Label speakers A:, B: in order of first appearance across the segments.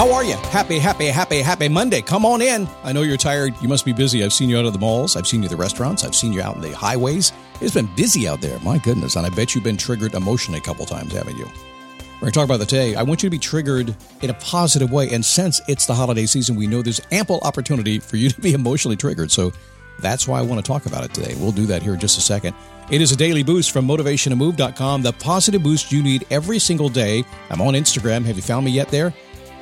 A: How are you? Happy, happy, happy, happy Monday. Come on in. I know you're tired. You must be busy. I've seen you out of the malls. I've seen you at the restaurants. I've seen you out in the highways. It's been busy out there. My goodness. And I bet you've been triggered emotionally a couple times, haven't you? We're going to talk about the today. I want you to be triggered in a positive way. And since it's the holiday season, we know there's ample opportunity for you to be emotionally triggered. So that's why I want to talk about it today. We'll do that here in just a second. It is a daily boost from motivationtomove.com, the positive boost you need every single day. I'm on Instagram. Have you found me yet there?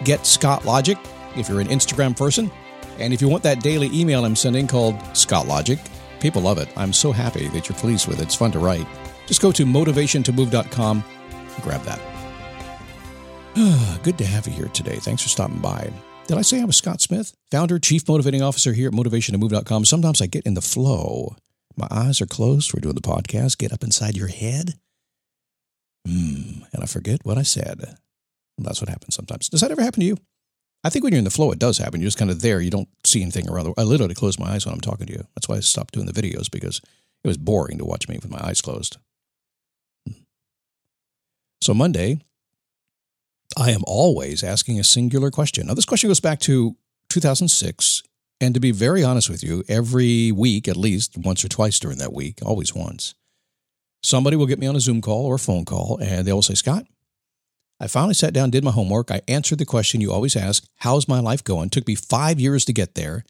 A: Get Scott Logic if you're an Instagram person. And if you want that daily email I'm sending called Scott Logic, people love it. I'm so happy that you're pleased with it. It's fun to write. Just go to motivationtomove.com and grab that. Good to have you here today. Thanks for stopping by. Did I say I was Scott Smith, founder, chief motivating officer here at motivationtomove.com? Sometimes I get in the flow. My eyes are closed. We're doing the podcast. Get up inside your head. Hmm, and I forget what I said. That's what happens sometimes. Does that ever happen to you? I think when you're in the flow, it does happen. You're just kind of there. You don't see anything around. The, I literally close my eyes when I'm talking to you. That's why I stopped doing the videos because it was boring to watch me with my eyes closed. Hmm. So Monday, I am always asking a singular question. Now, this question goes back to 2006. And to be very honest with you, every week, at least once or twice during that week, always once, somebody will get me on a Zoom call or a phone call and they will say, Scott, I finally sat down, did my homework. I answered the question you always ask How's my life going? It took me five years to get there.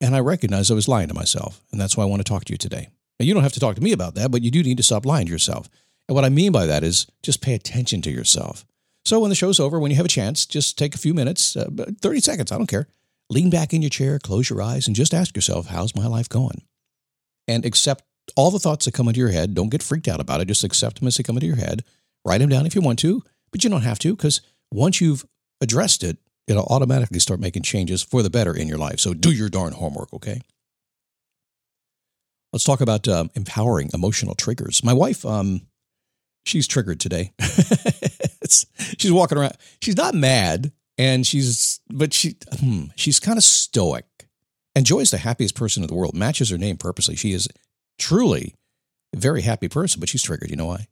A: And I recognized I was lying to myself. And that's why I want to talk to you today. Now, you don't have to talk to me about that, but you do need to stop lying to yourself. And what I mean by that is just pay attention to yourself. So when the show's over, when you have a chance, just take a few minutes, uh, 30 seconds, I don't care. Lean back in your chair, close your eyes, and just ask yourself, How's my life going? And accept all the thoughts that come into your head. Don't get freaked out about it. Just accept them as they come into your head. Write them down if you want to but you don't have to because once you've addressed it, it'll automatically start making changes for the better in your life. So do your darn homework, okay? Let's talk about um, empowering emotional triggers. My wife, um, she's triggered today. she's walking around. She's not mad, and she's but she hmm, she's kind of stoic. And Joy is the happiest person in the world. Matches her name purposely. She is truly a very happy person, but she's triggered. You know why?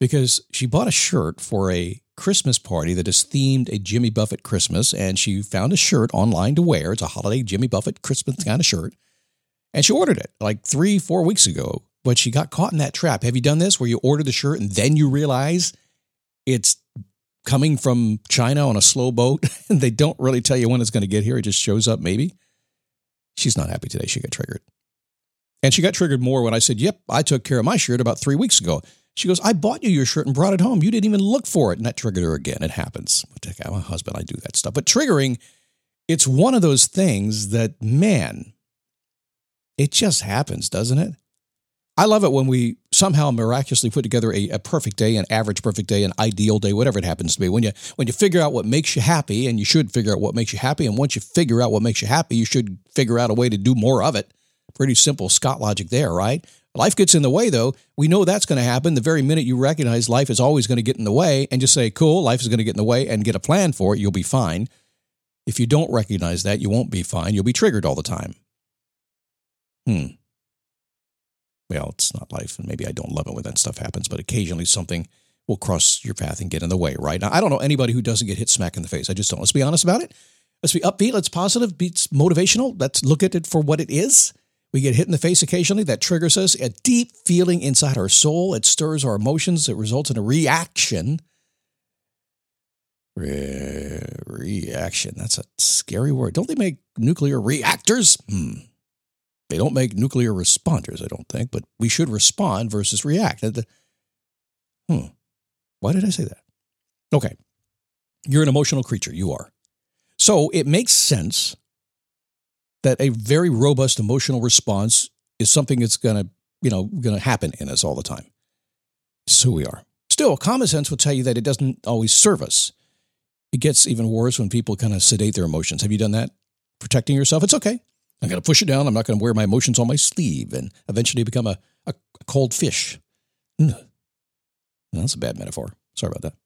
A: Because she bought a shirt for a Christmas party that is themed a Jimmy Buffett Christmas, and she found a shirt online to wear. It's a holiday Jimmy Buffett Christmas kind of shirt. And she ordered it like three, four weeks ago, but she got caught in that trap. Have you done this where you order the shirt and then you realize it's coming from China on a slow boat and they don't really tell you when it's going to get here? It just shows up maybe. She's not happy today. She got triggered. And she got triggered more when I said, Yep, I took care of my shirt about three weeks ago. She goes, I bought you your shirt and brought it home. You didn't even look for it. And that triggered her again. It happens. I'm a husband. I do that stuff. But triggering, it's one of those things that, man, it just happens, doesn't it? I love it when we somehow miraculously put together a, a, perfect day, an average perfect day, an ideal day, whatever it happens to be. When you when you figure out what makes you happy, and you should figure out what makes you happy, and once you figure out what makes you happy, you should figure out a way to do more of it. Pretty simple Scott logic there, right? Life gets in the way, though. We know that's going to happen the very minute you recognize life is always going to get in the way and just say, cool, life is going to get in the way and get a plan for it, you'll be fine. If you don't recognize that, you won't be fine. You'll be triggered all the time. Hmm. Well, it's not life, and maybe I don't love it when that stuff happens, but occasionally something will cross your path and get in the way, right? Now, I don't know anybody who doesn't get hit smack in the face. I just don't. Let's be honest about it. Let's be upbeat. Let's positive. Be motivational. Let's look at it for what it is. We get hit in the face occasionally. That triggers us a deep feeling inside our soul. It stirs our emotions. It results in a reaction. Re- reaction. That's a scary word. Don't they make nuclear reactors? Hmm. They don't make nuclear responders, I don't think, but we should respond versus react. Hmm. Why did I say that? Okay. You're an emotional creature. You are. So it makes sense that a very robust emotional response is something that's going to, you know, going to happen in us all the time. It's who we are. Still, common sense will tell you that it doesn't always serve us. It gets even worse when people kind of sedate their emotions. Have you done that? Protecting yourself? It's okay. I'm going to push it down. I'm not going to wear my emotions on my sleeve and eventually become a, a, cold fish. That's a bad metaphor. Sorry about that.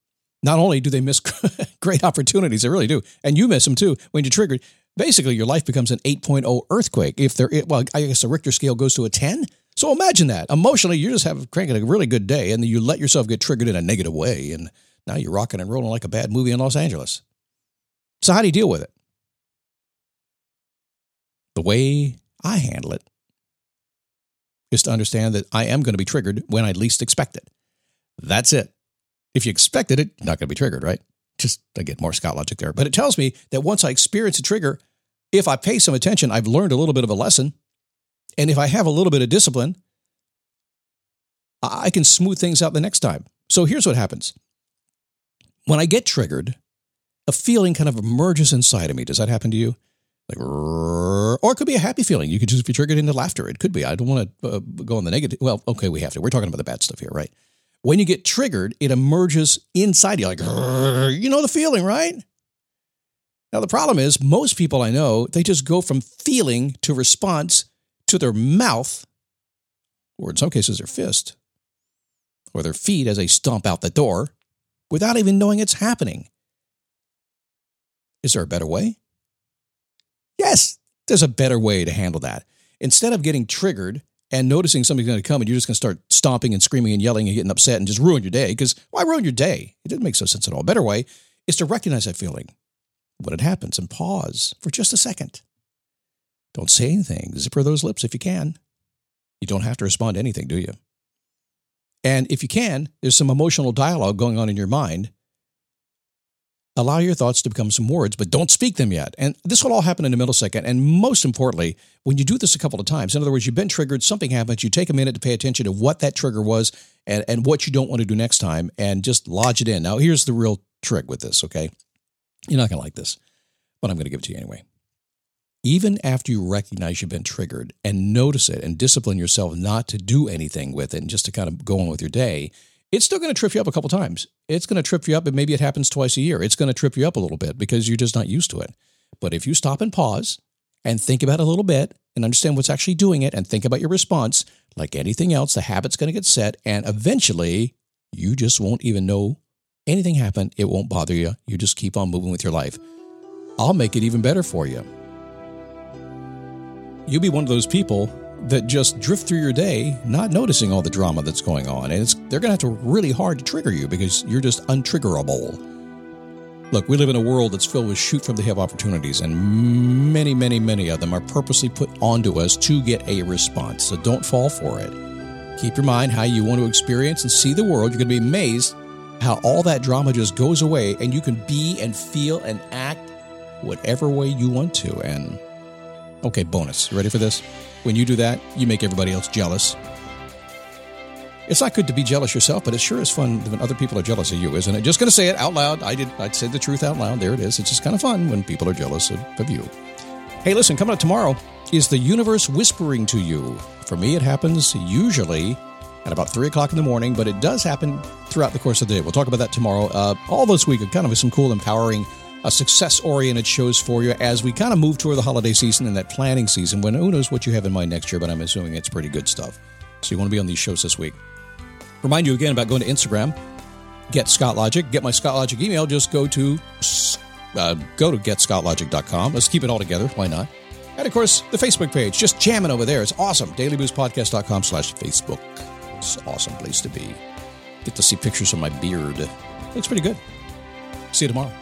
A: Not only do they miss great opportunities, they really do, and you miss them too when you're triggered. Basically, your life becomes an 8.0 earthquake. If there, well, I guess the Richter scale goes to a 10. So imagine that. Emotionally, you're just having cranking a really good day, and you let yourself get triggered in a negative way, and now you're rocking and rolling like a bad movie in Los Angeles. So how do you deal with it? The way I handle it is to understand that I am going to be triggered when I least expect it. That's it. If you expected it, you're not going to be triggered, right? Just get more Scott logic there. But it tells me that once I experience a trigger, if I pay some attention, I've learned a little bit of a lesson. And if I have a little bit of discipline, I can smooth things out the next time. So here's what happens. When I get triggered, a feeling kind of emerges inside of me. Does that happen to you? Like, or it could be a happy feeling. You could just be triggered into laughter. It could be. I don't want to uh, go on the negative. Well, okay, we have to. We're talking about the bad stuff here, right? When you get triggered, it emerges inside you, like, you know the feeling, right? Now, the problem is, most people I know, they just go from feeling to response to their mouth, or in some cases, their fist, or their feet as they stomp out the door without even knowing it's happening. Is there a better way? Yes, there's a better way to handle that. Instead of getting triggered and noticing something's going to come and you're just going to start stomping and screaming and yelling and getting upset and just ruin your day, because why ruin your day? It didn't make so sense at all. A better way is to recognize that feeling when it happens and pause for just a second. Don't say anything. Zipper those lips if you can. You don't have to respond to anything, do you? And if you can, there's some emotional dialogue going on in your mind allow your thoughts to become some words, but don't speak them yet. And this will all happen in a millisecond. And most importantly, when you do this a couple of times, in other words, you've been triggered, something happens, you take a minute to pay attention to what that trigger was and, and what you don't want to do next time and just lodge it in. Now, here's the real trick with this, okay? You're not going to like this, but I'm going to give it to you anyway. Even after you recognize you've been triggered and notice it and discipline yourself not to do anything with it and just to kind of go on with your day, it's still going to trip you up a couple times. It's going to trip you up, and maybe it happens twice a year. It's going to trip you up a little bit because you're just not used to it. But if you stop and pause and think about it a little bit and understand what's actually doing it and think about your response, like anything else, the habit's going to get set, and eventually you just won't even know anything happen, It won't bother you. You just keep on moving with your life. I'll make it even better for you. You'll be one of those people that just drift through your day not noticing all the drama that's going on. And they're going to have to really hard to trigger you because you're just untriggerable. Look, we live in a world that's filled with shoot from the hip opportunities, and many, many, many of them are purposely put onto us to get a response. So don't fall for it. Keep your mind how you want to experience and see the world. You're going to be amazed how all that drama just goes away and you can be and feel and act whatever way you want to. And okay, bonus. You ready for this? When you do that, you make everybody else jealous. It's not good to be jealous yourself, but it sure is fun when other people are jealous of you, isn't it? Just going to say it out loud. I did. I said the truth out loud. There it is. It's just kind of fun when people are jealous of, of you. Hey, listen, coming up tomorrow is the universe whispering to you. For me, it happens usually at about three o'clock in the morning, but it does happen throughout the course of the day. We'll talk about that tomorrow. Uh, all this week, kind of some cool, empowering uh, success oriented shows for you as we kind of move toward the holiday season and that planning season when who knows what you have in mind next year, but I'm assuming it's pretty good stuff. So you want to be on these shows this week. Remind you again about going to Instagram, get Scott Logic, get my Scott Logic email. Just go to uh, go to getscottlogic.com. Let's keep it all together. Why not? And of course, the Facebook page, just jamming over there. It's awesome. DailyBoostPodcast.com slash Facebook. Awesome place to be. Get to see pictures of my beard. Looks pretty good. See you tomorrow.